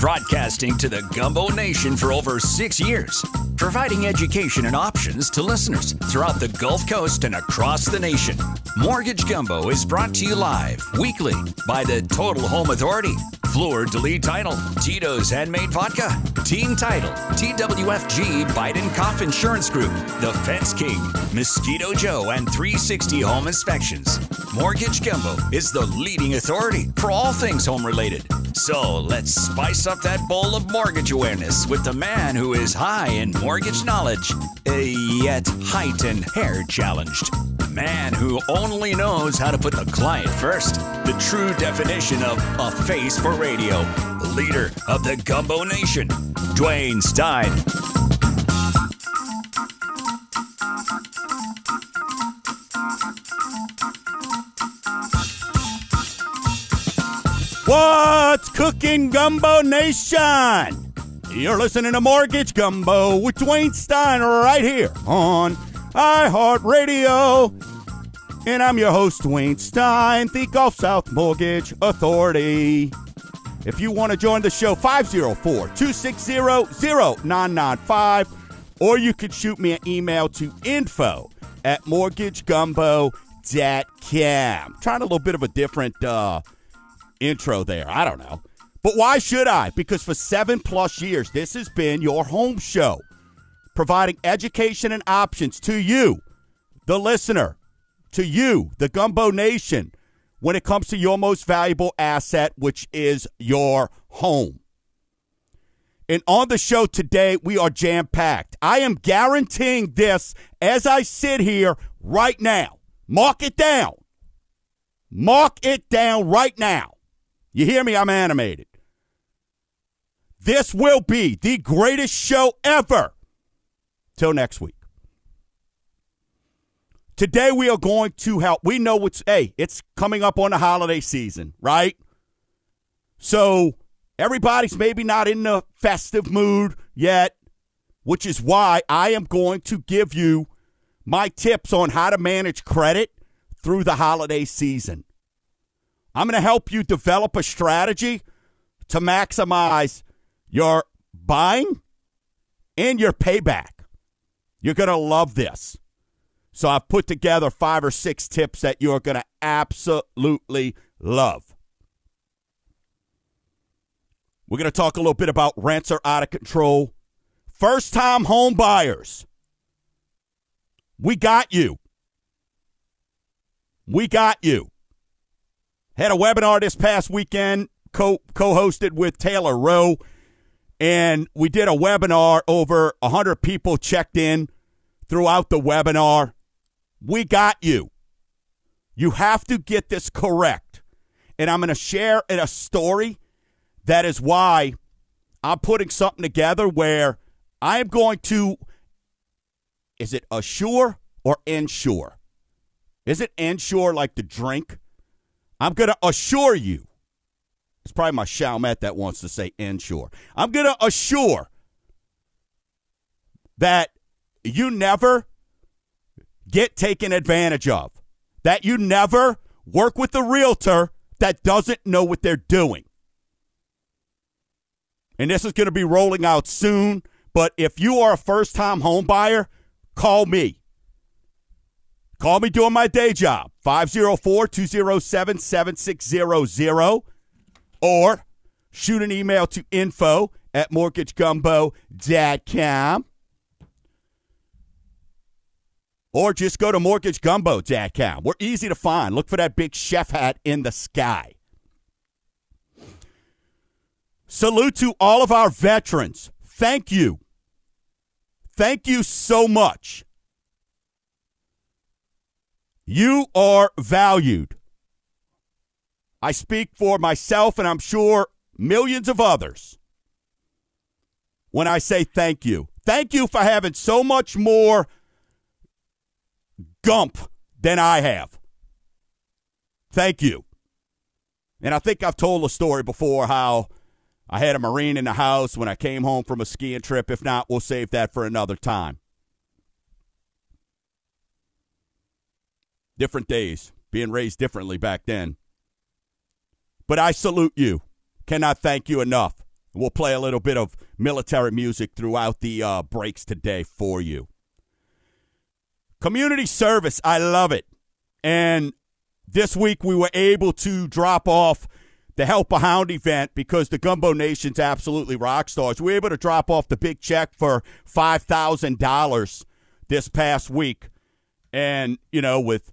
broadcasting to the Gumbo Nation for over six years, providing education and options to listeners throughout the Gulf Coast and across the nation. Mortgage Gumbo is brought to you live weekly by the Total Home Authority, Fleur de Lis Title, Tito's Handmade Vodka, Team Title, TWFG Biden Cough Insurance Group, The Fence King, Mosquito Joe, and 360 Home Inspections. Mortgage Gumbo is the leading authority for all things home related. So let's spice up that bowl of mortgage awareness with the man who is high in mortgage knowledge, yet height and hair challenged. Man who only knows how to put the client first. The true definition of a face for radio. The leader of the Gumbo Nation, Dwayne Stein. What's cooking, Gumbo Nation? You're listening to Mortgage Gumbo with Dwayne Stein right here on iHeartRadio. And I'm your host, Dwayne Stein, the Gulf South Mortgage Authority. If you want to join the show, 504 260 0995, or you could shoot me an email to info at mortgagegumbo.com. Trying a little bit of a different uh, intro there. I don't know. But why should I? Because for seven plus years, this has been your home show, providing education and options to you, the listener, to you, the Gumbo Nation, when it comes to your most valuable asset, which is your home. And on the show today, we are jam packed. I am guaranteeing this as I sit here right now. Mark it down. Mark it down right now. You hear me? I'm animated. This will be the greatest show ever. Till next week. Today we are going to help. We know what's hey, it's coming up on the holiday season, right? So everybody's maybe not in the festive mood yet, which is why I am going to give you my tips on how to manage credit through the holiday season. I'm going to help you develop a strategy to maximize your buying and your payback. You're going to love this. So I've put together five or six tips that you're going to absolutely love. We're going to talk a little bit about rents are out of control. First time home buyers. We got you. We got you. Had a webinar this past weekend, co hosted with Taylor Rowe, and we did a webinar. Over 100 people checked in throughout the webinar. We got you. You have to get this correct. And I'm going to share a story. That is why I'm putting something together where I am going to. Is it assure or ensure? Is it ensure like the drink? I'm going to assure you. It's probably my Chalmette that wants to say ensure. I'm going to assure that you never get taken advantage of, that you never work with a realtor that doesn't know what they're doing. And this is going to be rolling out soon. But if you are a first time home buyer, call me. Call me doing my day job, 504 207 7600, or shoot an email to info at mortgagegumbo.com. Or just go to mortgagegumbo.com. We're easy to find. Look for that big chef hat in the sky. Salute to all of our veterans. Thank you. Thank you so much. You are valued. I speak for myself and I'm sure millions of others when I say thank you. Thank you for having so much more gump than I have. Thank you. And I think I've told a story before how I had a Marine in the house when I came home from a skiing trip. If not, we'll save that for another time. Different days, being raised differently back then. But I salute you. Cannot thank you enough We'll play a little bit of military music throughout the uh, breaks today for you. Community service, I love it. And this week we were able to drop off the Help a Hound event because the Gumbo Nation's absolutely rock stars. We were able to drop off the big check for $5,000 this past week. And, you know, with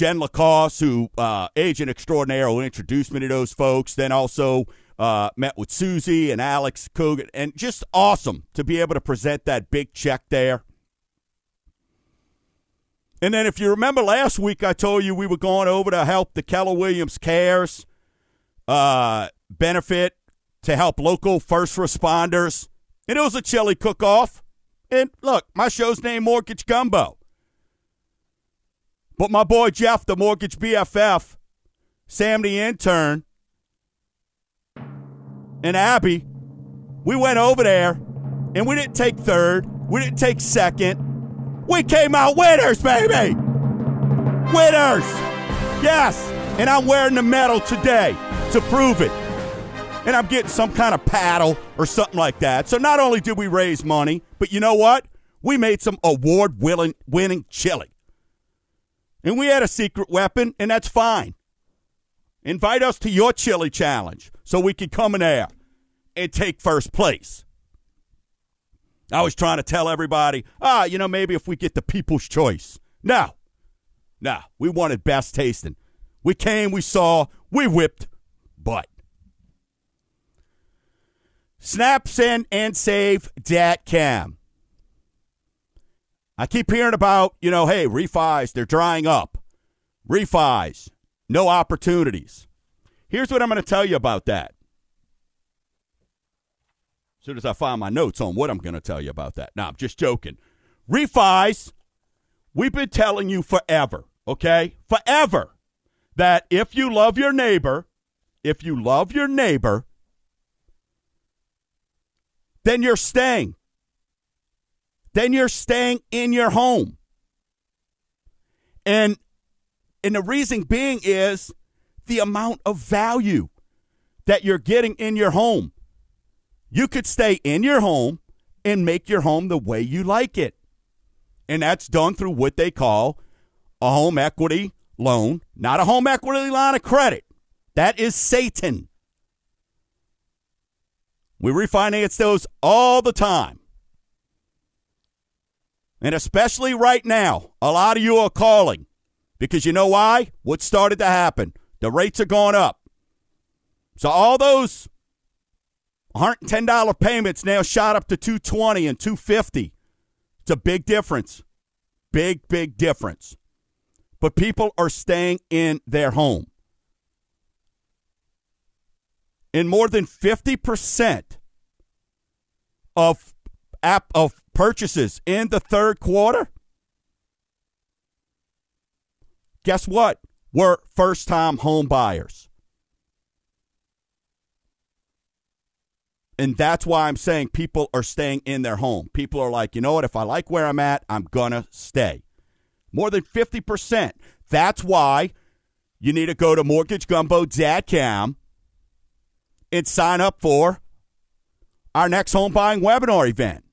Jen Lacoste, who uh, agent extraordinaire, who introduced me to those folks. Then also uh, met with Susie and Alex Kogan, and just awesome to be able to present that big check there. And then, if you remember last week, I told you we were going over to help the Keller Williams Cares uh, benefit to help local first responders. And it was a chili cook off. And look, my show's named Mortgage Gumbo. But my boy Jeff, the mortgage BFF, Sam the intern, and Abby, we went over there and we didn't take third. We didn't take second. We came out winners, baby! Winners! Yes! And I'm wearing the medal today to prove it. And I'm getting some kind of paddle or something like that. So not only did we raise money, but you know what? We made some award winning chili. And we had a secret weapon, and that's fine. Invite us to your chili challenge so we can come in there and take first place. I was trying to tell everybody, ah, you know, maybe if we get the people's choice. No, no, we wanted best tasting. We came, we saw, we whipped butt. Snapsend and save dat cam. I keep hearing about, you know, hey, refis, they're drying up. Refis, no opportunities. Here's what I'm going to tell you about that. As soon as I find my notes on what I'm going to tell you about that. Now, I'm just joking. Refis, we've been telling you forever, okay? Forever, that if you love your neighbor, if you love your neighbor, then you're staying then you're staying in your home. And and the reason being is the amount of value that you're getting in your home. You could stay in your home and make your home the way you like it. And that's done through what they call a home equity loan, not a home equity line of credit. That is Satan. We refinance those all the time. And especially right now, a lot of you are calling because you know why? What started to happen? The rates are going up. So all those $110 payments now shot up to 220 and 250. It's a big difference. Big, big difference. But people are staying in their home. And more than 50% of app of purchases in the third quarter, guess what? We're first time home buyers. And that's why I'm saying people are staying in their home. People are like, you know what? If I like where I'm at, I'm going to stay. More than 50%. That's why you need to go to mortgagegumbo.com and sign up for our next home buying webinar event.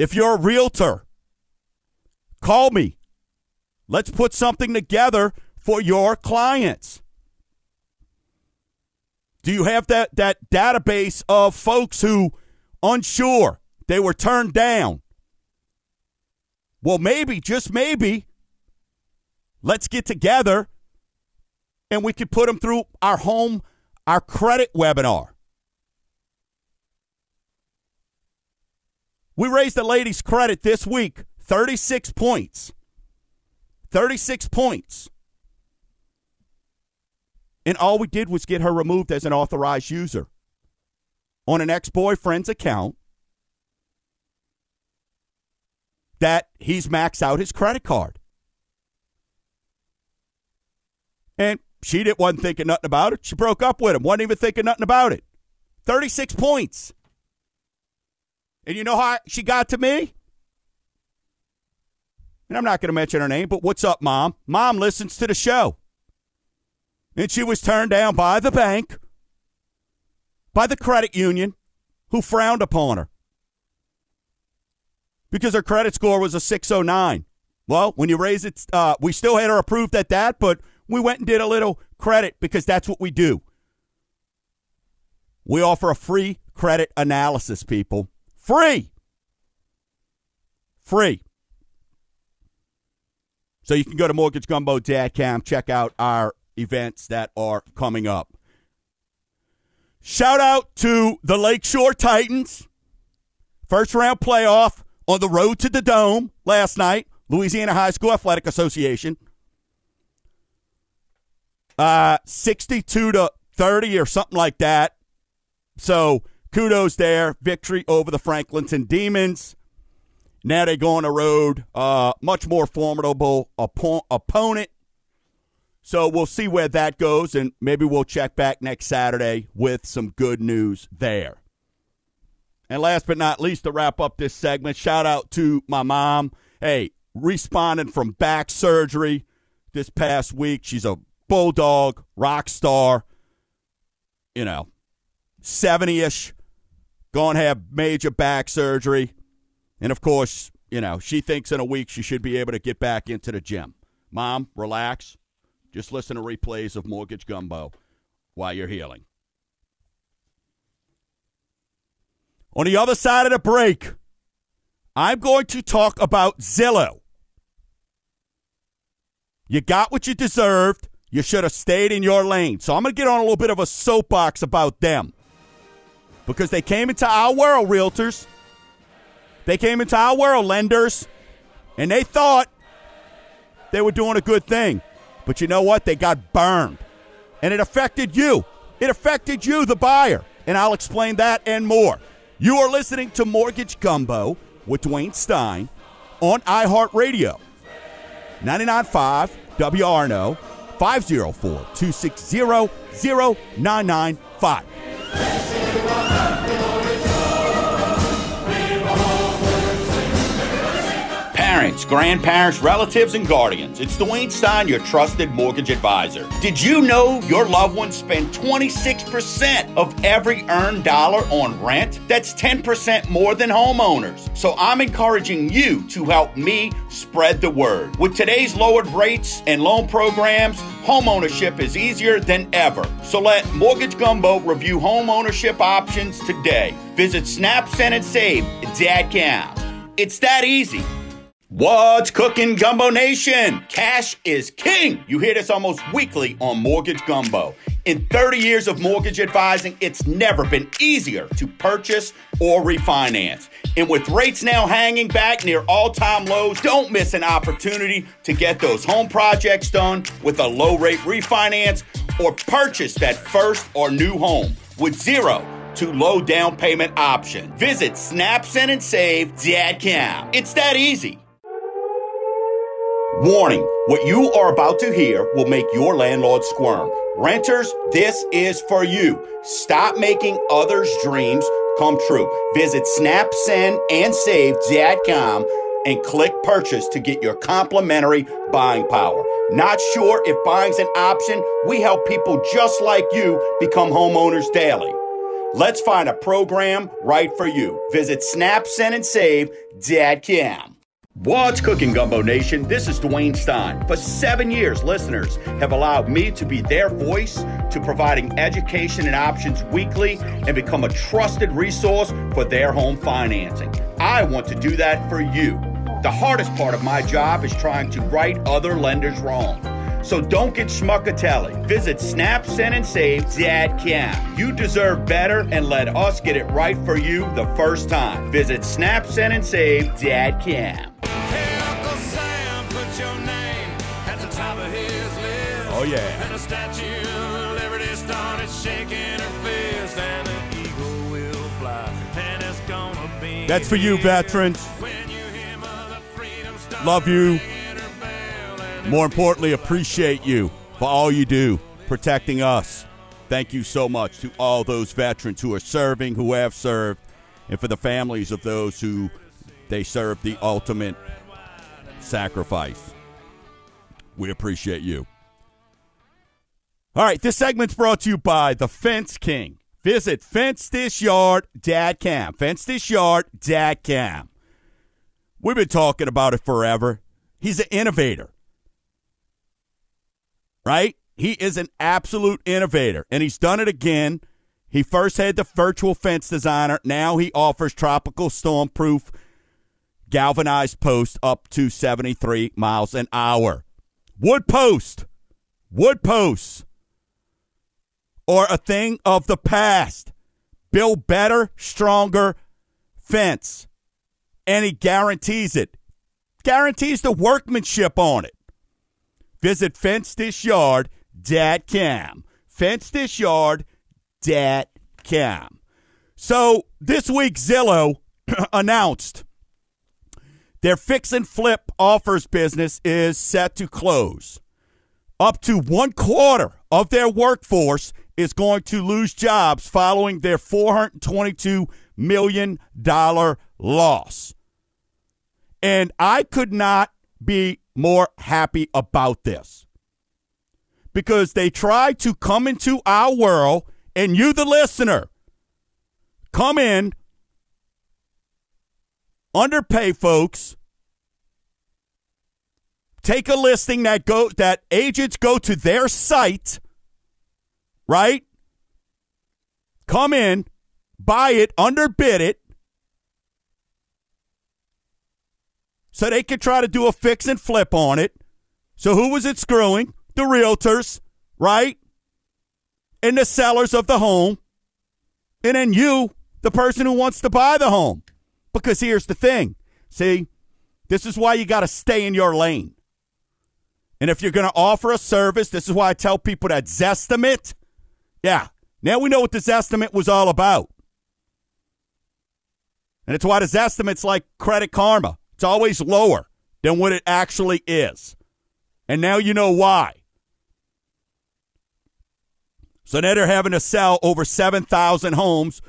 If you're a realtor, call me. Let's put something together for your clients. Do you have that, that database of folks who unsure they were turned down? Well, maybe, just maybe, let's get together and we could put them through our home, our credit webinar. We raised the ladies' credit this week 36 points. 36 points. And all we did was get her removed as an authorized user on an ex boyfriend's account that he's maxed out his credit card. And she didn't, wasn't thinking nothing about it. She broke up with him, wasn't even thinking nothing about it. 36 points. And you know how she got to me? And I'm not going to mention her name, but what's up, mom? Mom listens to the show. And she was turned down by the bank by the credit union who frowned upon her because her credit score was a 609. Well, when you raise it, uh, we still had her approved at that, but we went and did a little credit because that's what we do. We offer a free credit analysis, people. Free. Free. So you can go to mortgagegumbo.com, check out our events that are coming up. Shout out to the Lakeshore Titans. First round playoff on the road to the Dome last night. Louisiana High School Athletic Association. Uh, 62 to 30 or something like that. So kudos there. Victory over the Franklinton Demons. Now they go on the road. Uh, much more formidable oppo- opponent. So we'll see where that goes, and maybe we'll check back next Saturday with some good news there. And last but not least, to wrap up this segment, shout out to my mom. Hey, responding from back surgery this past week. She's a bulldog, rock star, you know, 70 ish, to have major back surgery. And of course, you know, she thinks in a week she should be able to get back into the gym. Mom, relax. Just listen to replays of Mortgage Gumbo while you're healing. On the other side of the break, I'm going to talk about Zillow. You got what you deserved. You should have stayed in your lane. So I'm going to get on a little bit of a soapbox about them because they came into our world, realtors. They came into our world, lenders, and they thought they were doing a good thing. But you know what? They got burned. And it affected you. It affected you, the buyer. And I'll explain that and more. You are listening to Mortgage Gumbo with Dwayne Stein on iHeartRadio. 99.5 WRNO 504 260 0995. Awesome. Parents, grandparents, relatives, and guardians. It's Dwayne Stein, your trusted mortgage advisor. Did you know your loved ones spend 26% of every earned dollar on rent? That's 10% more than homeowners. So I'm encouraging you to help me spread the word. With today's lowered rates and loan programs, homeownership is easier than ever. So let Mortgage Gumbo review homeownership options today. Visit Snap, Send, and snapsendandsave.com. It's that easy. What's cooking, Gumbo Nation? Cash is king. You hear this almost weekly on Mortgage Gumbo. In 30 years of mortgage advising, it's never been easier to purchase or refinance. And with rates now hanging back near all time lows, don't miss an opportunity to get those home projects done with a low rate refinance or purchase that first or new home with zero to low down payment option. Visit snapsendandsave.com. It's that easy. Warning what you are about to hear will make your landlord squirm. Renters, this is for you. Stop making others' dreams come true. Visit snapsendandsave.com and click purchase to get your complimentary buying power. Not sure if buying's an option? We help people just like you become homeowners daily. Let's find a program right for you. Visit snapsendandsave.com. What's cooking, Gumbo Nation? This is Dwayne Stein. For seven years, listeners have allowed me to be their voice to providing education and options weekly and become a trusted resource for their home financing. I want to do that for you. The hardest part of my job is trying to right other lenders wrong. So don't get schmuckatelli. Visit snapsendandsave.com. You deserve better and let us get it right for you the first time. Visit snapsendandsave.com. Oh, yeah. And a statue of Liberty started shaking her fist, and an eagle will fly, and it's gonna be. That's for you, veterans. When you hear Mother Freedom start Love you. More importantly, appreciate you for all you do protecting us. Thank you so much to all those veterans who are serving, who have served, and for the families of those who they serve the ultimate sacrifice. We appreciate you. All right, this segment's brought to you by the Fence King. Visit FencedThisYard.com. FencedThisYard.com. We've been talking about it forever. He's an innovator. Right? He is an absolute innovator, and he's done it again. He first had the virtual fence designer. Now he offers tropical storm proof galvanized post up to 73 miles an hour. Wood post. Wood posts or a thing of the past. Build better, stronger fence. And he guarantees it. Guarantees the workmanship on it. Visit fencedthisyard.com. Fencedthisyard.com. So this week, Zillow announced their fix and flip offers business is set to close. Up to one quarter of their workforce is going to lose jobs following their $422 million loss. And I could not be more happy about this because they try to come into our world, and you, the listener, come in, underpay folks, take a listing that go that agents go to their site right? Come in, buy it, underbid it, so they could try to do a fix and flip on it. So who was it screwing? The realtors, right? And the sellers of the home. And then you, the person who wants to buy the home. Because here's the thing. See, this is why you got to stay in your lane. And if you're going to offer a service, this is why I tell people that Zestimate yeah. Now we know what this estimate was all about. And it's why this estimate's like credit karma. It's always lower than what it actually is. And now you know why. So now they're having to sell over 7,000 homes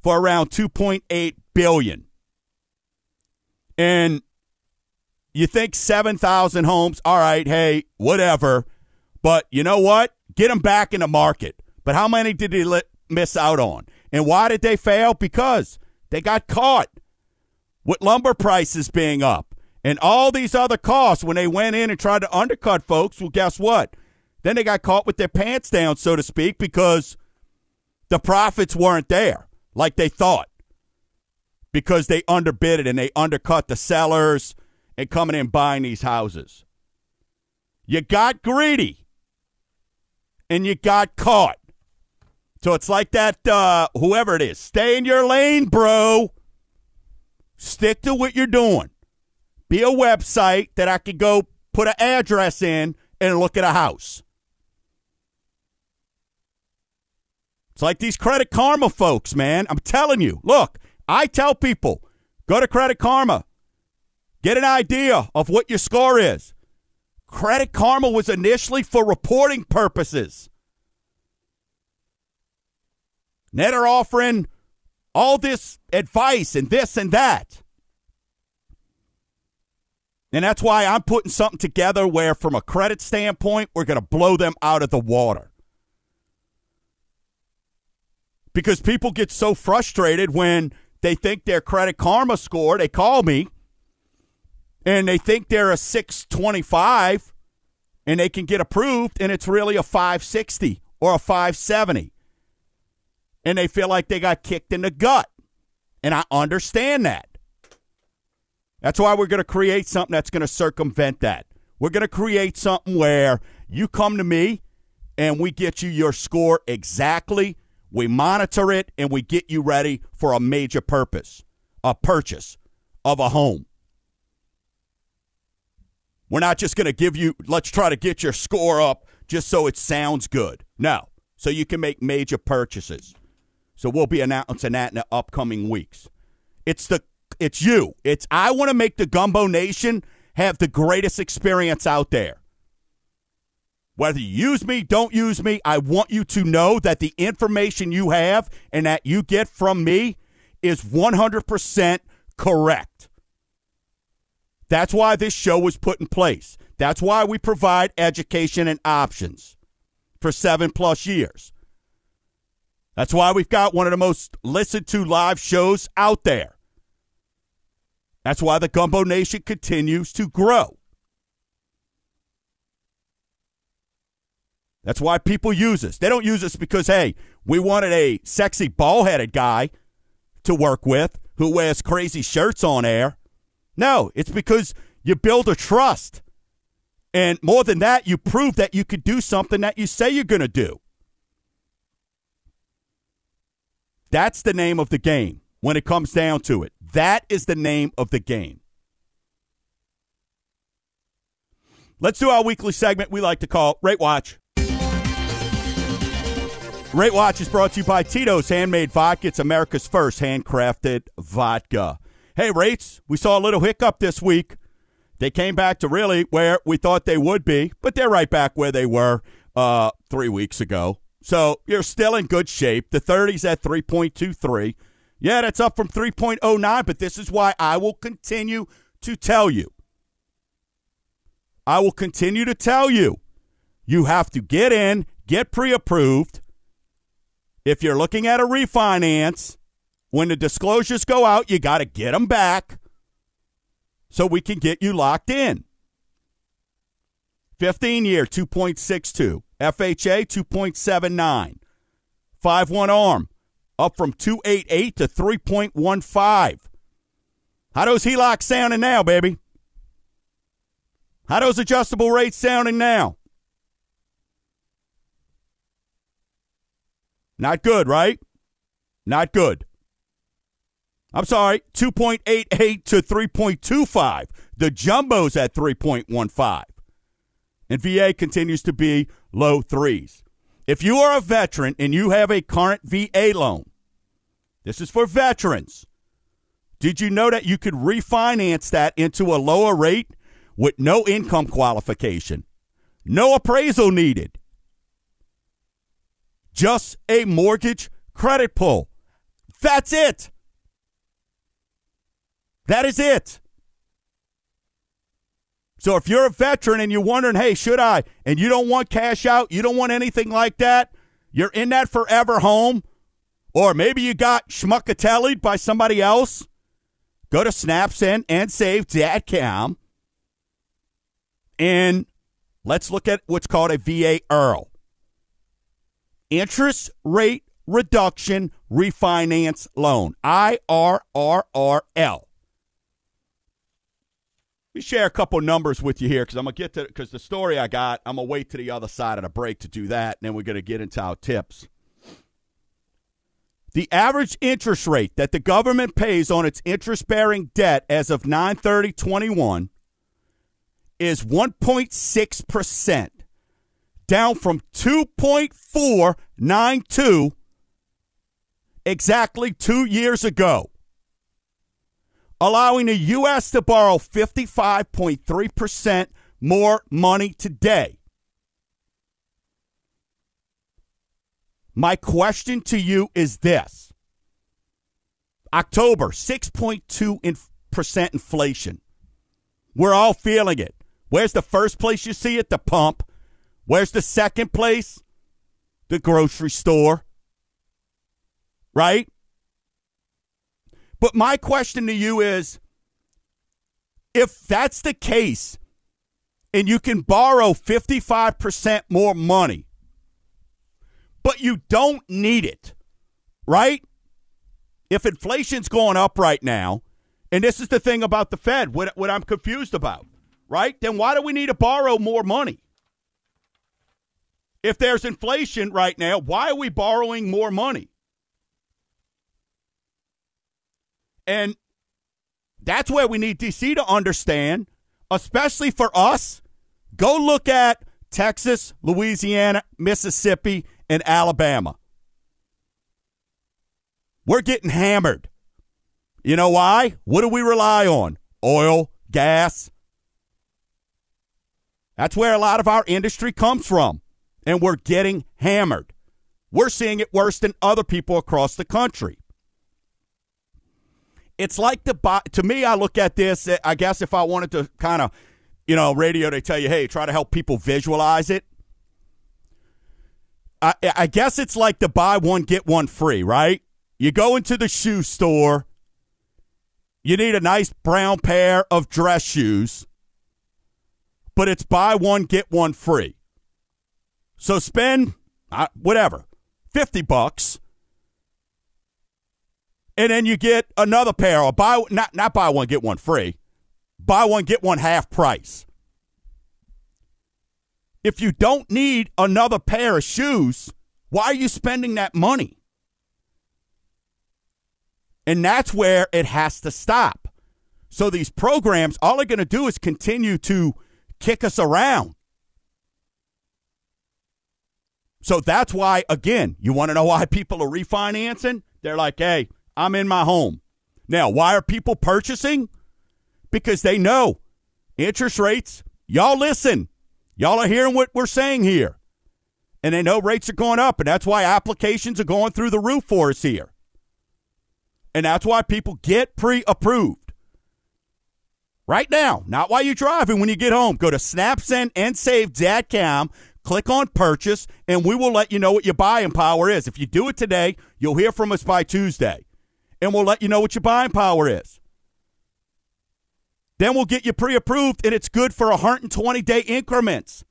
for around 2.8 billion. And you think 7,000 homes, all right, hey, whatever. But you know what? Get them back in the market. But how many did they miss out on? And why did they fail? Because they got caught with lumber prices being up and all these other costs when they went in and tried to undercut folks. Well, guess what? Then they got caught with their pants down, so to speak, because the profits weren't there like they thought because they underbid it and they undercut the sellers and coming in buying these houses. You got greedy and you got caught. So it's like that, uh, whoever it is. Stay in your lane, bro. Stick to what you're doing. Be a website that I could go put an address in and look at a house. It's like these Credit Karma folks, man. I'm telling you. Look, I tell people go to Credit Karma, get an idea of what your score is. Credit Karma was initially for reporting purposes. Now they're offering all this advice and this and that. And that's why I'm putting something together where, from a credit standpoint, we're going to blow them out of the water. Because people get so frustrated when they think their credit karma score, they call me and they think they're a 625 and they can get approved and it's really a 560 or a 570 and they feel like they got kicked in the gut and i understand that that's why we're going to create something that's going to circumvent that we're going to create something where you come to me and we get you your score exactly we monitor it and we get you ready for a major purpose a purchase of a home we're not just going to give you, let's try to get your score up just so it sounds good. No. So you can make major purchases. So we'll be announcing that in the upcoming weeks. It's the it's you. It's I want to make the Gumbo Nation have the greatest experience out there. Whether you use me, don't use me, I want you to know that the information you have and that you get from me is 100% correct. That's why this show was put in place. That's why we provide education and options for seven plus years. That's why we've got one of the most listened to live shows out there. That's why the Gumbo Nation continues to grow. That's why people use us. They don't use us because, hey, we wanted a sexy ball headed guy to work with who wears crazy shirts on air. No, it's because you build a trust. And more than that, you prove that you could do something that you say you're going to do. That's the name of the game when it comes down to it. That is the name of the game. Let's do our weekly segment we like to call Rate Watch. Rate Watch is brought to you by Tito's Handmade Vodka. It's America's first handcrafted vodka. Hey, rates, we saw a little hiccup this week. They came back to really where we thought they would be, but they're right back where they were uh, three weeks ago. So you're still in good shape. The 30's at 3.23. Yeah, that's up from 3.09, but this is why I will continue to tell you. I will continue to tell you. You have to get in, get pre approved. If you're looking at a refinance, when the disclosures go out, you got to get them back so we can get you locked in. 15 year 2.62, FHA 2.79, 5 1 arm up from 288 to 3.15. How those HELOCs sounding now, baby? How those adjustable rates sounding now? Not good, right? Not good. I'm sorry, 2.88 to 3.25. The jumbo's at 3.15. And VA continues to be low threes. If you are a veteran and you have a current VA loan, this is for veterans. Did you know that you could refinance that into a lower rate with no income qualification? No appraisal needed. Just a mortgage credit pull. That's it. That is it. So if you're a veteran and you're wondering, hey, should I? And you don't want cash out, you don't want anything like that, you're in that forever home, or maybe you got schmuckatellied by somebody else, go to SnapSend and save.com and let's look at what's called a VA IRRRL. Interest rate reduction refinance loan. IRRRL me share a couple numbers with you here because I'm gonna get to because the story I got. I'm gonna wait to the other side of the break to do that, and then we're gonna get into our tips. The average interest rate that the government pays on its interest-bearing debt as of 9/30/21 is 1.6 percent, down from 2.492 exactly two years ago allowing the U.S. to borrow 55.3% more money today. My question to you is this October, 6.2% inflation. We're all feeling it. Where's the first place you see it? The pump. Where's the second place? The grocery store. Right? But my question to you is if that's the case and you can borrow 55% more money, but you don't need it, right? If inflation's going up right now, and this is the thing about the Fed, what, what I'm confused about, right? Then why do we need to borrow more money? If there's inflation right now, why are we borrowing more money? And that's where we need DC to understand, especially for us. Go look at Texas, Louisiana, Mississippi, and Alabama. We're getting hammered. You know why? What do we rely on? Oil, gas. That's where a lot of our industry comes from. And we're getting hammered. We're seeing it worse than other people across the country it's like the to me. I look at this. I guess if I wanted to kind of, you know, radio, they tell you, hey, try to help people visualize it. I, I guess it's like the buy one get one free, right? You go into the shoe store. You need a nice brown pair of dress shoes, but it's buy one get one free. So spend uh, whatever, 50 bucks. And then you get another pair or buy not not buy one get one free. Buy one get one half price. If you don't need another pair of shoes, why are you spending that money? And that's where it has to stop. So these programs, all they're going to do is continue to kick us around. So that's why, again, you want to know why people are refinancing? They're like, hey, I'm in my home. Now, why are people purchasing? Because they know interest rates, y'all listen, Y'all are hearing what we're saying here. And they know rates are going up, and that's why applications are going through the roof for us here. And that's why people get pre approved. Right now, not while you're driving, when you get home, go to snapsendandsave.com, click on purchase, and we will let you know what your buying power is. If you do it today, you'll hear from us by Tuesday, and we'll let you know what your buying power is. Then we'll get you pre approved, and it's good for 120 day increments.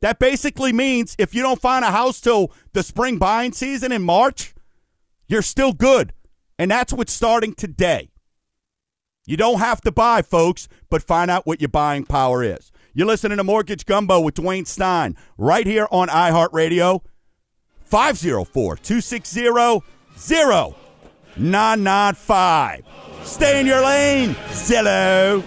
That basically means if you don't find a house till the spring buying season in March, you're still good. And that's what's starting today. You don't have to buy, folks, but find out what your buying power is. You're listening to Mortgage Gumbo with Dwayne Stein right here on iHeartRadio. 504 260 0995. Stay in your lane, Zillow.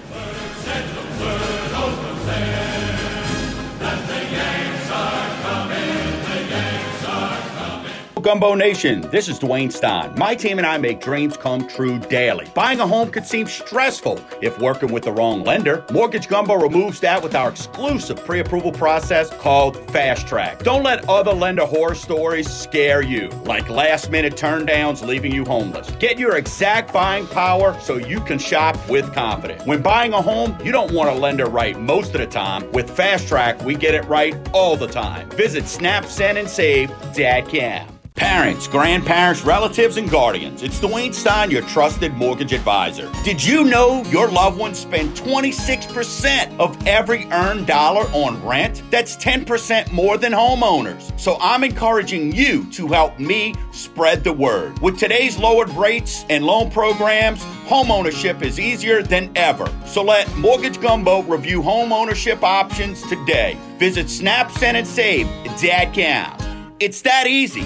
Gumbo Nation, this is Dwayne Stein. My team and I make dreams come true daily. Buying a home could seem stressful if working with the wrong lender. Mortgage Gumbo removes that with our exclusive pre approval process called Fast Track. Don't let other lender horror stories scare you, like last minute turndowns leaving you homeless. Get your exact buying power so you can shop with confidence. When buying a home, you don't want a lender right most of the time. With Fast Track, we get it right all the time. Visit Snap, Send, and Save. snapsendandsave.com. Parents, grandparents, relatives, and guardians, it's Dwayne Stein, your trusted mortgage advisor. Did you know your loved ones spend 26% of every earned dollar on rent? That's 10% more than homeowners. So I'm encouraging you to help me spread the word. With today's lowered rates and loan programs, homeownership is easier than ever. So let Mortgage Gumbo review homeownership options today. Visit Snap, Send, and Save. snapsendandsave.com. It's that easy.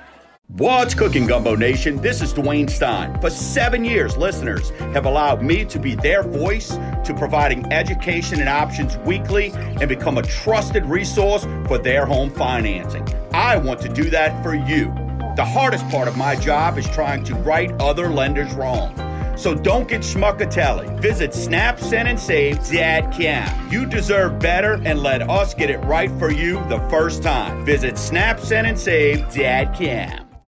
What's cooking, Gumbo Nation? This is Dwayne Stein. For seven years, listeners have allowed me to be their voice to providing education and options weekly and become a trusted resource for their home financing. I want to do that for you. The hardest part of my job is trying to right other lenders wrong. So don't get schmuckatelli. Visit snapsendandsave.com. You deserve better and let us get it right for you the first time. Visit snapsendandsave.com.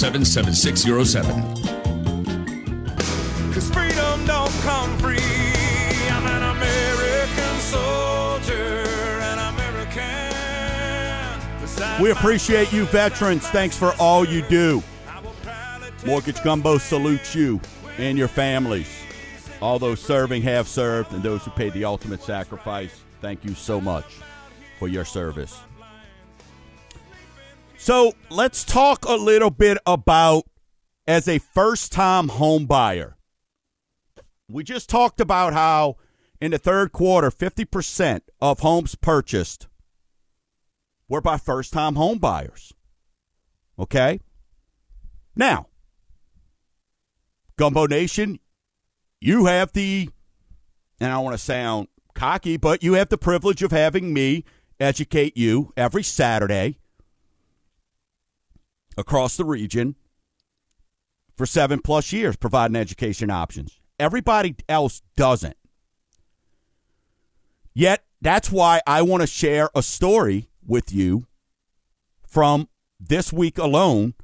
207 7607. Cause freedom don't come free. I'm an American soldier, an American. We appreciate you, veterans. Thanks for all you do. Mortgage Gumbo salutes you and your families. All those serving have served, and those who paid the ultimate sacrifice. Thank you so much for your service. So let's talk a little bit about as a first time home buyer. We just talked about how in the third quarter, 50% of homes purchased were by first time home buyers. Okay? Now, Gumbo Nation, you have the, and I want to sound cocky, but you have the privilege of having me educate you every Saturday across the region for seven plus years, providing education options. Everybody else doesn't. Yet, that's why I want to share a story with you from this week alone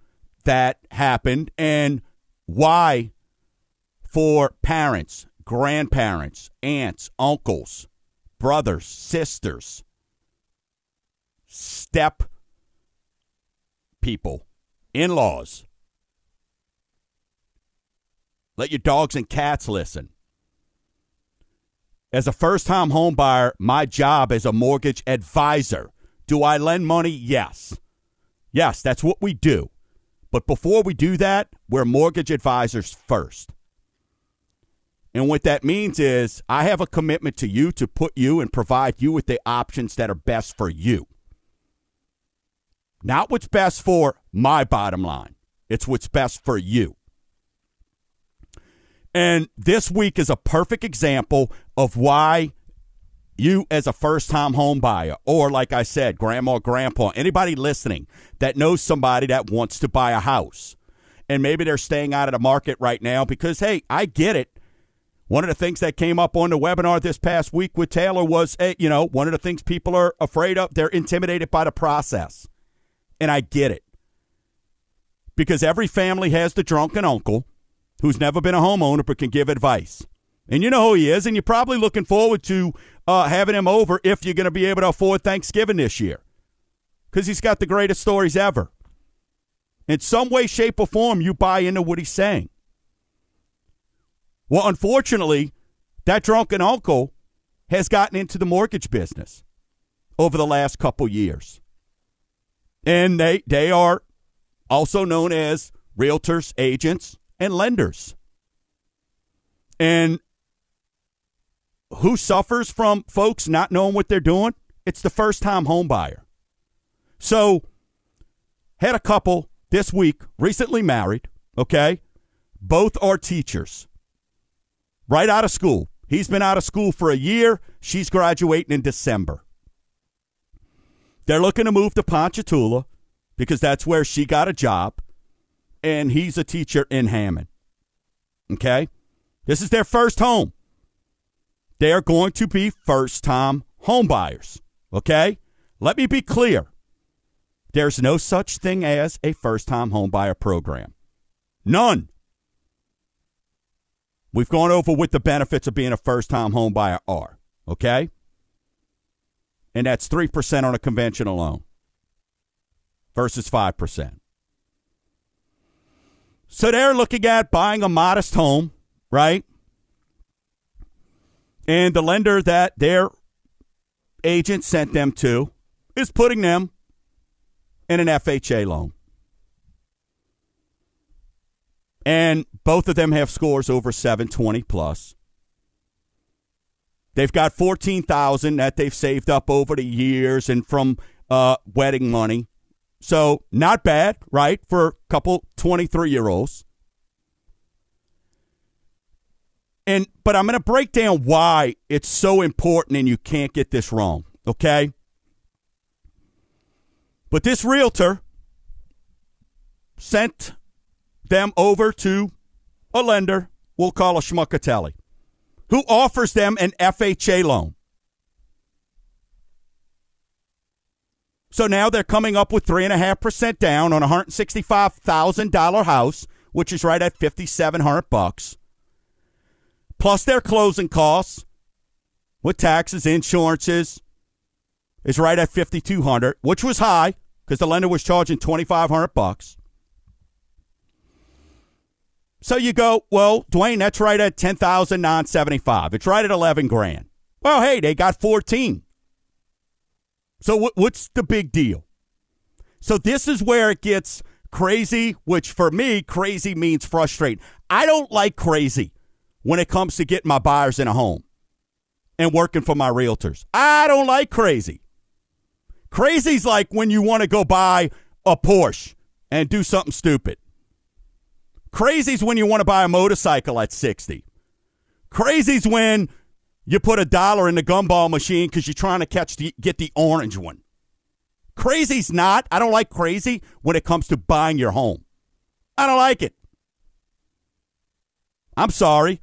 that happened and why for parents, grandparents, aunts, uncles, brothers, sisters, step people, in laws. Let your dogs and cats listen. As a first time home buyer, my job as a mortgage advisor. Do I lend money? Yes. Yes, that's what we do. But before we do that, we're mortgage advisors first. And what that means is I have a commitment to you to put you and provide you with the options that are best for you. Not what's best for my bottom line, it's what's best for you. And this week is a perfect example of why you, as a first time home buyer, or like I said, grandma, grandpa, anybody listening that knows somebody that wants to buy a house, and maybe they're staying out of the market right now because, hey, I get it. One of the things that came up on the webinar this past week with Taylor was, hey, you know, one of the things people are afraid of, they're intimidated by the process. And I get it. Because every family has the drunken uncle who's never been a homeowner but can give advice. And you know who he is, and you're probably looking forward to uh, having him over if you're going to be able to afford Thanksgiving this year. Because he's got the greatest stories ever. In some way, shape, or form, you buy into what he's saying. Well, unfortunately, that drunken uncle has gotten into the mortgage business over the last couple years. And they, they are also known as realtors, agents, and lenders. And who suffers from folks not knowing what they're doing? It's the first time home buyer. So, had a couple this week, recently married, okay? Both are teachers, right out of school. He's been out of school for a year. She's graduating in December. They're looking to move to Ponchatoula because that's where she got a job and he's a teacher in Hammond. Okay? This is their first home. They are going to be first time homebuyers. Okay? Let me be clear. There's no such thing as a first time homebuyer program. None. We've gone over what the benefits of being a first time homebuyer are. Okay? And that's 3% on a conventional loan versus 5%. So they're looking at buying a modest home, right? And the lender that their agent sent them to is putting them in an FHA loan. And both of them have scores over 720 plus. They've got 14,000 that they've saved up over the years and from uh, wedding money. So not bad, right, for a couple 23 year olds. And but I'm going to break down why it's so important and you can't get this wrong, okay? But this realtor sent them over to a lender, we'll call a Schmuckatelli, who offers them an FHA loan. So now they're coming up with 3.5% down on a $165,000 house, which is right at 5700 bucks. Plus their closing costs with taxes, insurances is right at 5200 which was high because the lender was charging 2500 bucks. So you go, well, Dwayne, that's right at 10,975. It's right at 11 grand. Well, hey, they got 14. So what's the big deal? So this is where it gets crazy, which for me, crazy means frustrating. I don't like crazy when it comes to getting my buyers in a home and working for my realtors. I don't like crazy. Crazy's like when you want to go buy a Porsche and do something stupid. Crazy's when you want to buy a motorcycle at 60. Crazy's when you put a dollar in the gumball machine because you're trying to catch the, get the orange one. Crazy's not. I don't like crazy when it comes to buying your home. I don't like it. I'm sorry.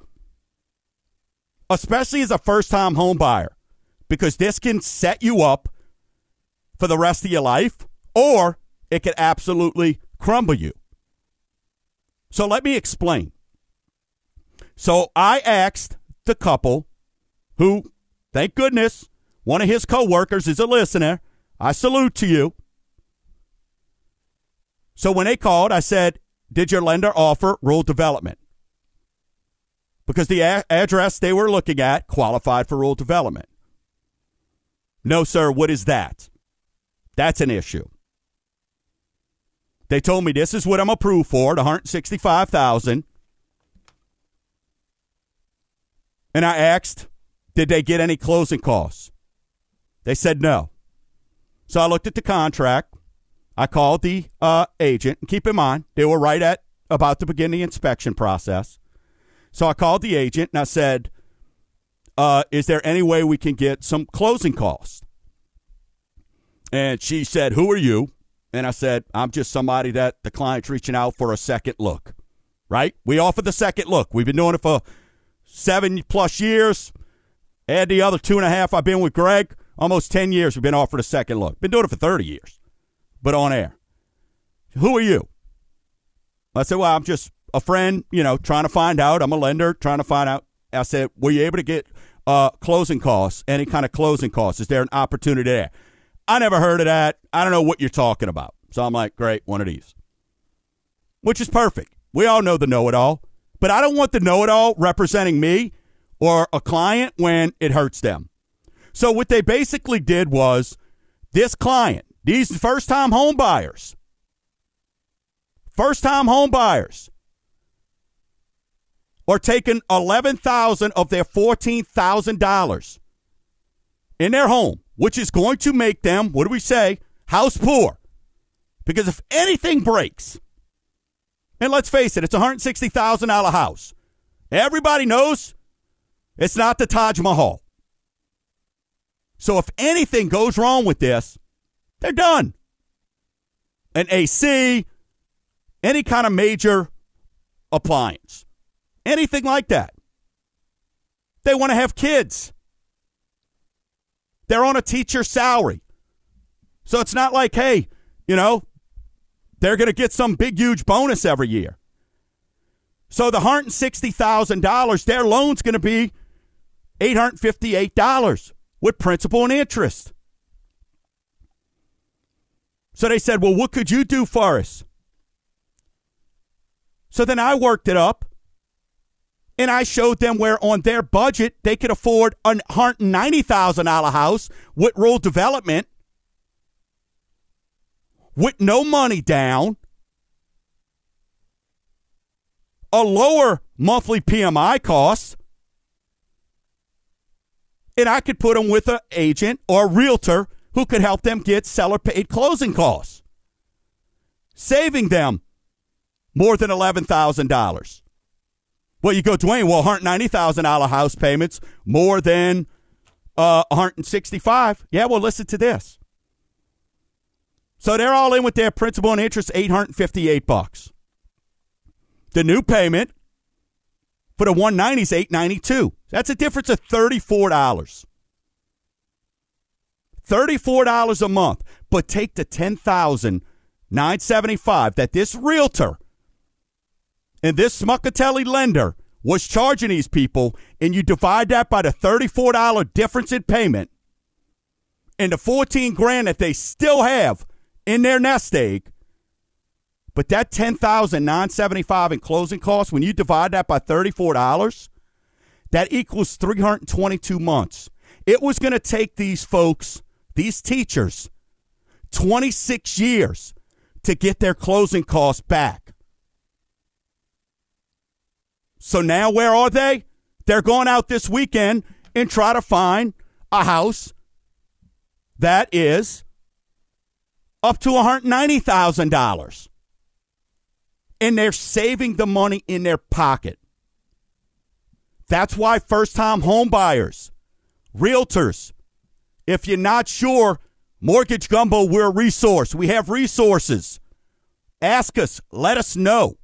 Especially as a first time home buyer, because this can set you up for the rest of your life or it could absolutely crumble you. So let me explain. So I asked the couple who, thank goodness, one of his coworkers is a listener. I salute to you. So when they called, I said, Did your lender offer rural development? Because the a- address they were looking at qualified for rural development. No, sir. What is that? That's an issue. They told me this is what I'm approved for, the 165,000. And I asked, did they get any closing costs? They said no. So I looked at the contract. I called the uh, agent. And keep in mind, they were right at about to begin the inspection process. So I called the agent and I said, uh, Is there any way we can get some closing costs? And she said, Who are you? And I said, I'm just somebody that the client's reaching out for a second look, right? We offer the second look. We've been doing it for seven plus years. Add the other two and a half I've been with Greg. Almost 10 years we've been offered a second look. Been doing it for 30 years, but on air. Who are you? I said, Well, I'm just a friend, you know, trying to find out. I'm a lender, trying to find out. I said, Were you able to get uh, closing costs? Any kind of closing costs? Is there an opportunity there? I never heard of that. I don't know what you're talking about. So I'm like, Great, one of these, which is perfect. We all know the know it all, but I don't want the know it all representing me or a client when it hurts them. So what they basically did was this client, these first time home buyers, first time home buyers are taking 11000 of their $14,000 in their home, which is going to make them, what do we say, house poor. Because if anything breaks, and let's face it, it's a $160,000 house. Everybody knows it's not the Taj Mahal. So if anything goes wrong with this, they're done. An AC, any kind of major appliance, anything like that. They want to have kids. They're on a teacher salary. So it's not like, hey, you know, they're going to get some big, huge bonus every year. So the $160,000, their loan's going to be $858 with principal and interest. So they said, well, what could you do for us? So then I worked it up and I showed them where on their budget they could afford a $190,000 house with rural development with no money down, a lower monthly PMI cost, and I could put them with an agent or a realtor who could help them get seller paid closing costs, saving them more than $11,000. Well, you go, Dwayne, well, $190,000 house payments, more than uh, 165 Yeah, well, listen to this. So they're all in with their principal and interest, 858 bucks. The new payment for the 190 is 892. That's a difference of $34. $34 a month. But take the 10975 that this realtor and this Schmuckatelli lender was charging these people, and you divide that by the $34 difference in payment and the 14 grand that they still have in their nest egg. But that 10975 in closing costs, when you divide that by $34, that equals 322 months. It was going to take these folks, these teachers, 26 years to get their closing costs back. So now where are they? They're going out this weekend and try to find a house that is up to $190,000. And they're saving the money in their pocket. That's why first time home buyers, realtors, if you're not sure, Mortgage Gumbo, we're a resource. We have resources. Ask us, let us know.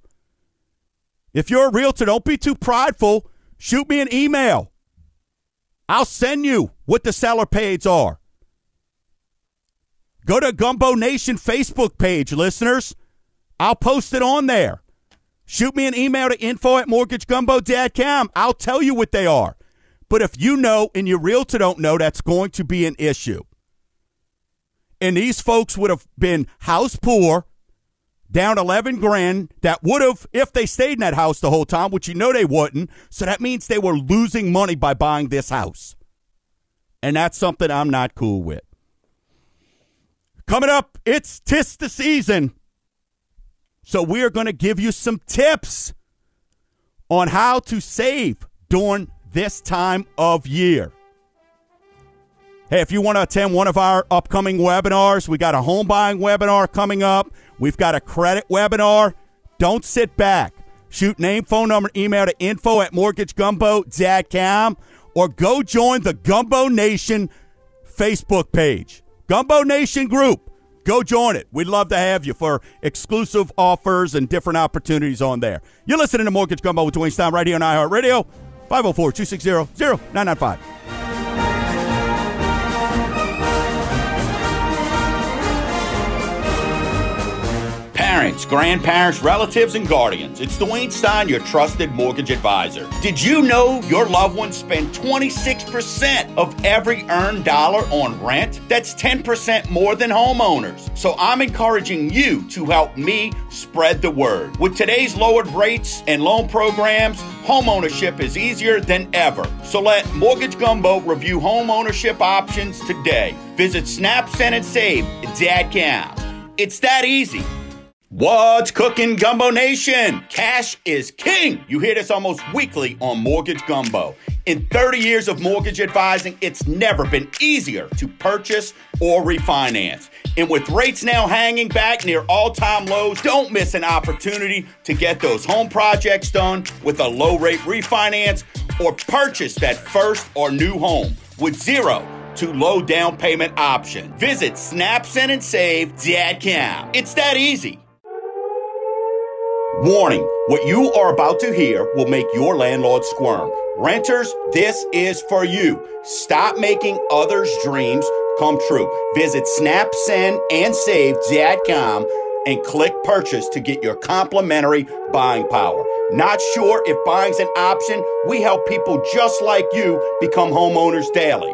If you're a realtor, don't be too prideful. Shoot me an email. I'll send you what the seller pays are. Go to Gumbo Nation Facebook page, listeners. I'll post it on there. Shoot me an email to info at mortgagegumbo.com. I'll tell you what they are. But if you know and your realtor don't know, that's going to be an issue. And these folks would have been house poor, down 11 grand that would have, if they stayed in that house the whole time, which you know they wouldn't. So that means they were losing money by buying this house. And that's something I'm not cool with. Coming up, it's tis the season. So we are going to give you some tips on how to save during this time of year. Hey, if you want to attend one of our upcoming webinars, we got a home buying webinar coming up. We've got a credit webinar. Don't sit back. Shoot name, phone number, email to info at mortgagegumbo.com or go join the Gumbo Nation Facebook page. Gumbo Nation group. Go join it. We'd love to have you for exclusive offers and different opportunities on there. You're listening to Mortgage Gumbo with Dwayne Stein right here on iHeartRadio, 504 260 0995. Parents, grandparents, relatives, and guardians. It's Dwayne Stein, your trusted mortgage advisor. Did you know your loved ones spend 26% of every earned dollar on rent? That's 10% more than homeowners. So I'm encouraging you to help me spread the word. With today's lowered rates and loan programs, homeownership is easier than ever. So let Mortgage Gumbo review homeownership options today. Visit Snap, Send, and Save. snapsendandsave.com. It's that easy. What's cooking, Gumbo Nation? Cash is king. You hear this almost weekly on Mortgage Gumbo. In 30 years of mortgage advising, it's never been easier to purchase or refinance. And with rates now hanging back near all time lows, don't miss an opportunity to get those home projects done with a low rate refinance or purchase that first or new home with zero to low down payment option. Visit snapsendandsave.com. It's that easy. Warning what you are about to hear will make your landlord squirm. Renters, this is for you. Stop making others' dreams come true. Visit snapsendandsave.com and click purchase to get your complimentary buying power. Not sure if buying's an option? We help people just like you become homeowners daily.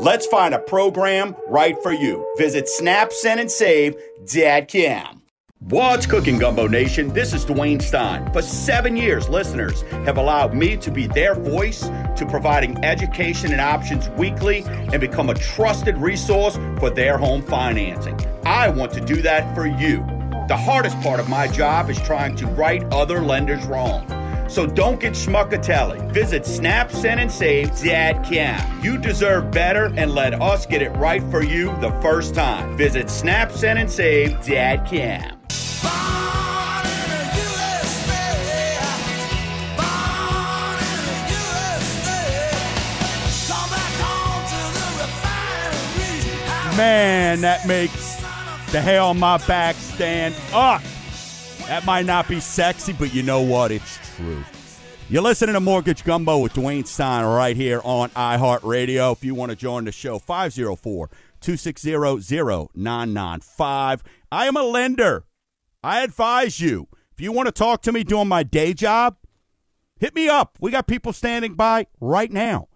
Let's find a program right for you. Visit snapsendandsave.com. What's cooking, Gumbo Nation? This is Dwayne Stein. For seven years, listeners have allowed me to be their voice to providing education and options weekly and become a trusted resource for their home financing. I want to do that for you. The hardest part of my job is trying to right other lenders wrong. So don't get schmuckatelli. Visit snapsendandsave.com. You deserve better and let us get it right for you the first time. Visit snapsendandsave.com. Man, that makes the hair on my back stand up. That might not be sexy, but you know what? It's true. You're listening to Mortgage Gumbo with Dwayne Stein right here on iHeartRadio. If you want to join the show, 504 260 0995. I am a lender. I advise you. If you want to talk to me doing my day job, hit me up. We got people standing by right now.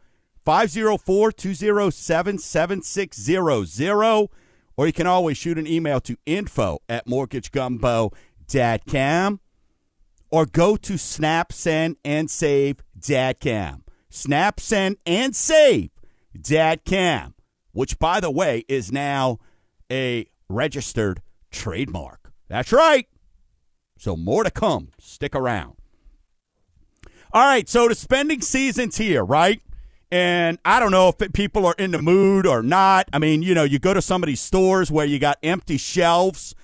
504 207 7600. Or you can always shoot an email to info at mortgagegumbo.com or go to snap, send, and save.com. Snap, send, snapsendandsave.com. Snapsendandsave.com, which, by the way, is now a registered trademark. That's right. So more to come. Stick around. All right, so the spending season's here, right? And I don't know if people are in the mood or not. I mean, you know, you go to some of these stores where you got empty shelves.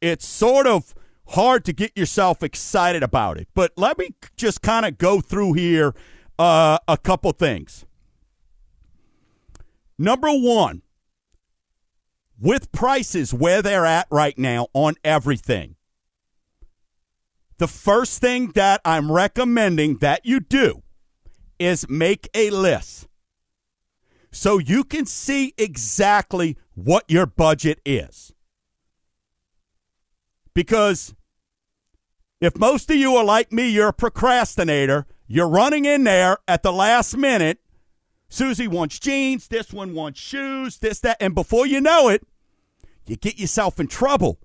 It's sort of hard to get yourself excited about it. But let me just kind of go through here uh, a couple things. Number one, with prices where they're at right now on everything, the first thing that I'm recommending that you do is make a list so you can see exactly what your budget is. Because if most of you are like me, you're a procrastinator, you're running in there at the last minute. Susie wants jeans, this one wants shoes, this, that, and before you know it, you get yourself in trouble.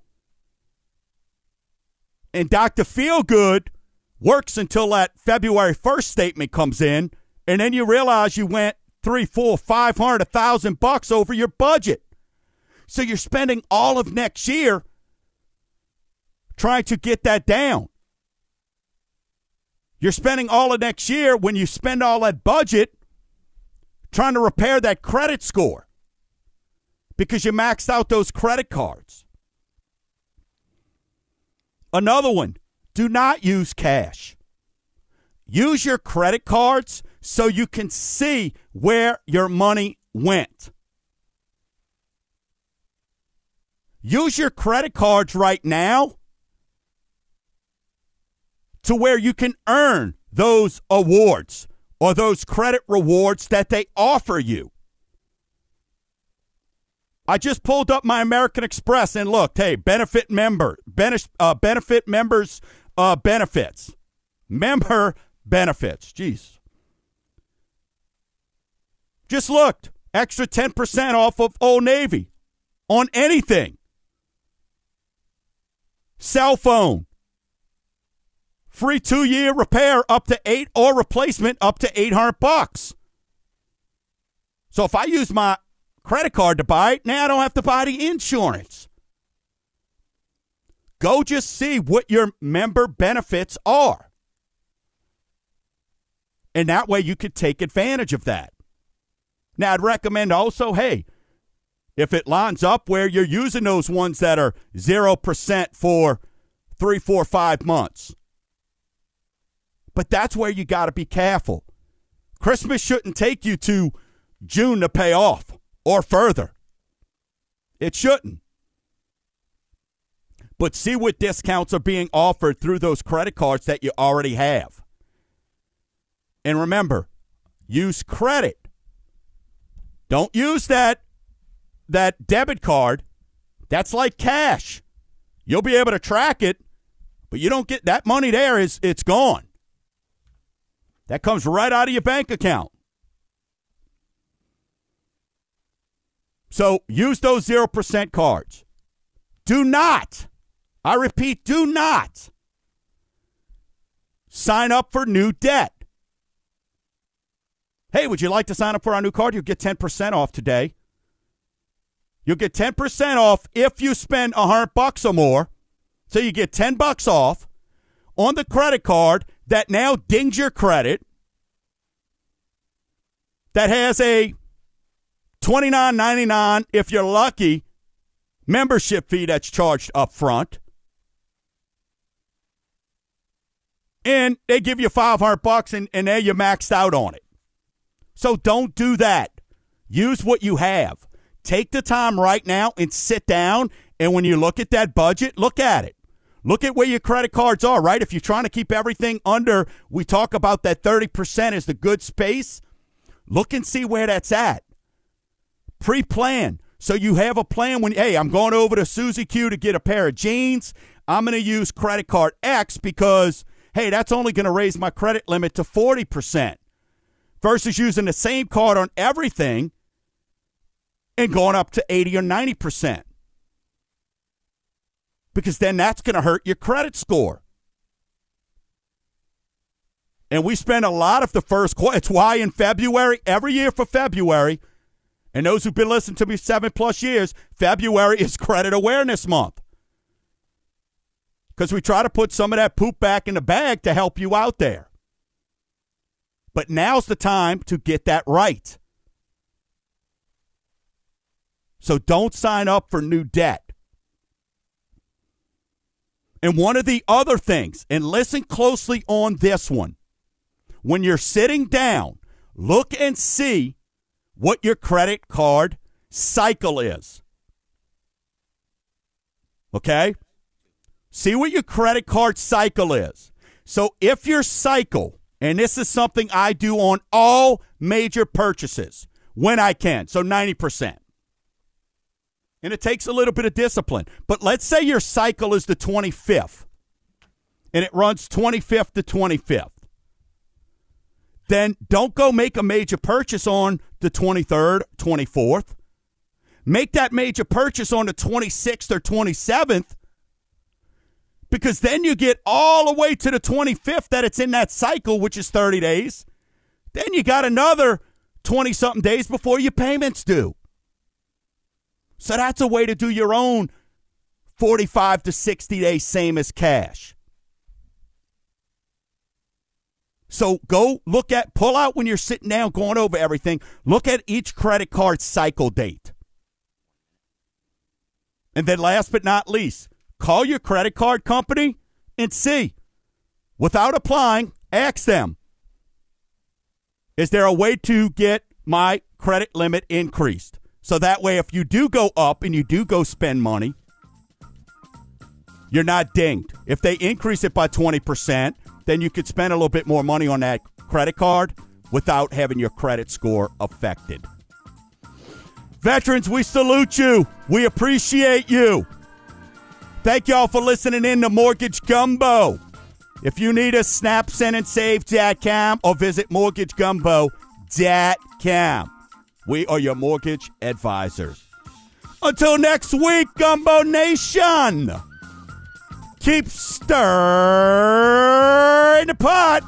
And Dr. Feelgood works until that February 1st statement comes in, and then you realize you went three, four, five hundred, a thousand bucks over your budget. So you're spending all of next year trying to get that down. You're spending all of next year when you spend all that budget trying to repair that credit score because you maxed out those credit cards. Another one do not use cash. Use your credit cards so you can see where your money went. Use your credit cards right now to where you can earn those awards or those credit rewards that they offer you. I just pulled up my American Express and looked. Hey, benefit member, uh, benefit members, uh, benefits, member benefits. Jeez. Just looked. Extra 10% off of Old Navy on anything. Cell phone. Free two year repair up to eight or replacement up to 800 bucks. So if I use my credit card to buy it, now I don't have to buy the insurance. Go just see what your member benefits are. And that way you could take advantage of that. Now, I'd recommend also, hey, if it lines up where you're using those ones that are 0% for three, four, five months. But that's where you got to be careful. Christmas shouldn't take you to June to pay off or further. It shouldn't. But see what discounts are being offered through those credit cards that you already have. And remember, use credit. Don't use that that debit card. That's like cash. You'll be able to track it, but you don't get that money there is it's gone. That comes right out of your bank account. So use those 0% cards. Do not, I repeat, do not sign up for new debt. Hey, would you like to sign up for our new card? You'll get 10% off today. You'll get 10% off if you spend 100 bucks or more. So you get 10 bucks off on the credit card that now dings your credit that has a twenty nine ninety nine if you're lucky membership fee that's charged up front. And they give you 500 bucks and, and there you maxed out on it. So don't do that. Use what you have. Take the time right now and sit down. And when you look at that budget, look at it. Look at where your credit cards are, right? If you're trying to keep everything under, we talk about that 30% is the good space. Look and see where that's at. Pre plan. So you have a plan when, hey, I'm going over to Susie Q to get a pair of jeans. I'm going to use credit card X because, hey, that's only going to raise my credit limit to 40% versus using the same card on everything and going up to 80 or 90%. Because then that's going to hurt your credit score. And we spend a lot of the first quarter. It's why in February, every year for February, And those who've been listening to me seven plus years, February is Credit Awareness Month. Because we try to put some of that poop back in the bag to help you out there. But now's the time to get that right. So don't sign up for new debt. And one of the other things, and listen closely on this one, when you're sitting down, look and see what your credit card cycle is. Okay? See what your credit card cycle is. So if your cycle, and this is something I do on all major purchases when I can, so 90%. And it takes a little bit of discipline. But let's say your cycle is the 25th and it runs 25th to 25th. Then don't go make a major purchase on the 23rd, 24th. Make that major purchase on the 26th or 27th because then you get all the way to the 25th that it's in that cycle, which is 30 days. Then you got another 20 something days before your payments due. So that's a way to do your own 45 to 60 days, same as cash. So go look at, pull out when you're sitting down going over everything, look at each credit card cycle date. And then last but not least, call your credit card company and see. Without applying, ask them Is there a way to get my credit limit increased? So that way, if you do go up and you do go spend money, you're not dinged. If they increase it by 20%, then you could spend a little bit more money on that credit card without having your credit score affected. Veterans, we salute you. We appreciate you. Thank y'all for listening in to Mortgage Gumbo. If you need us, snap, send, and save.com or visit mortgagegumbo.com. We are your mortgage advisors. Until next week, Gumbo Nation, keep stirring the pot.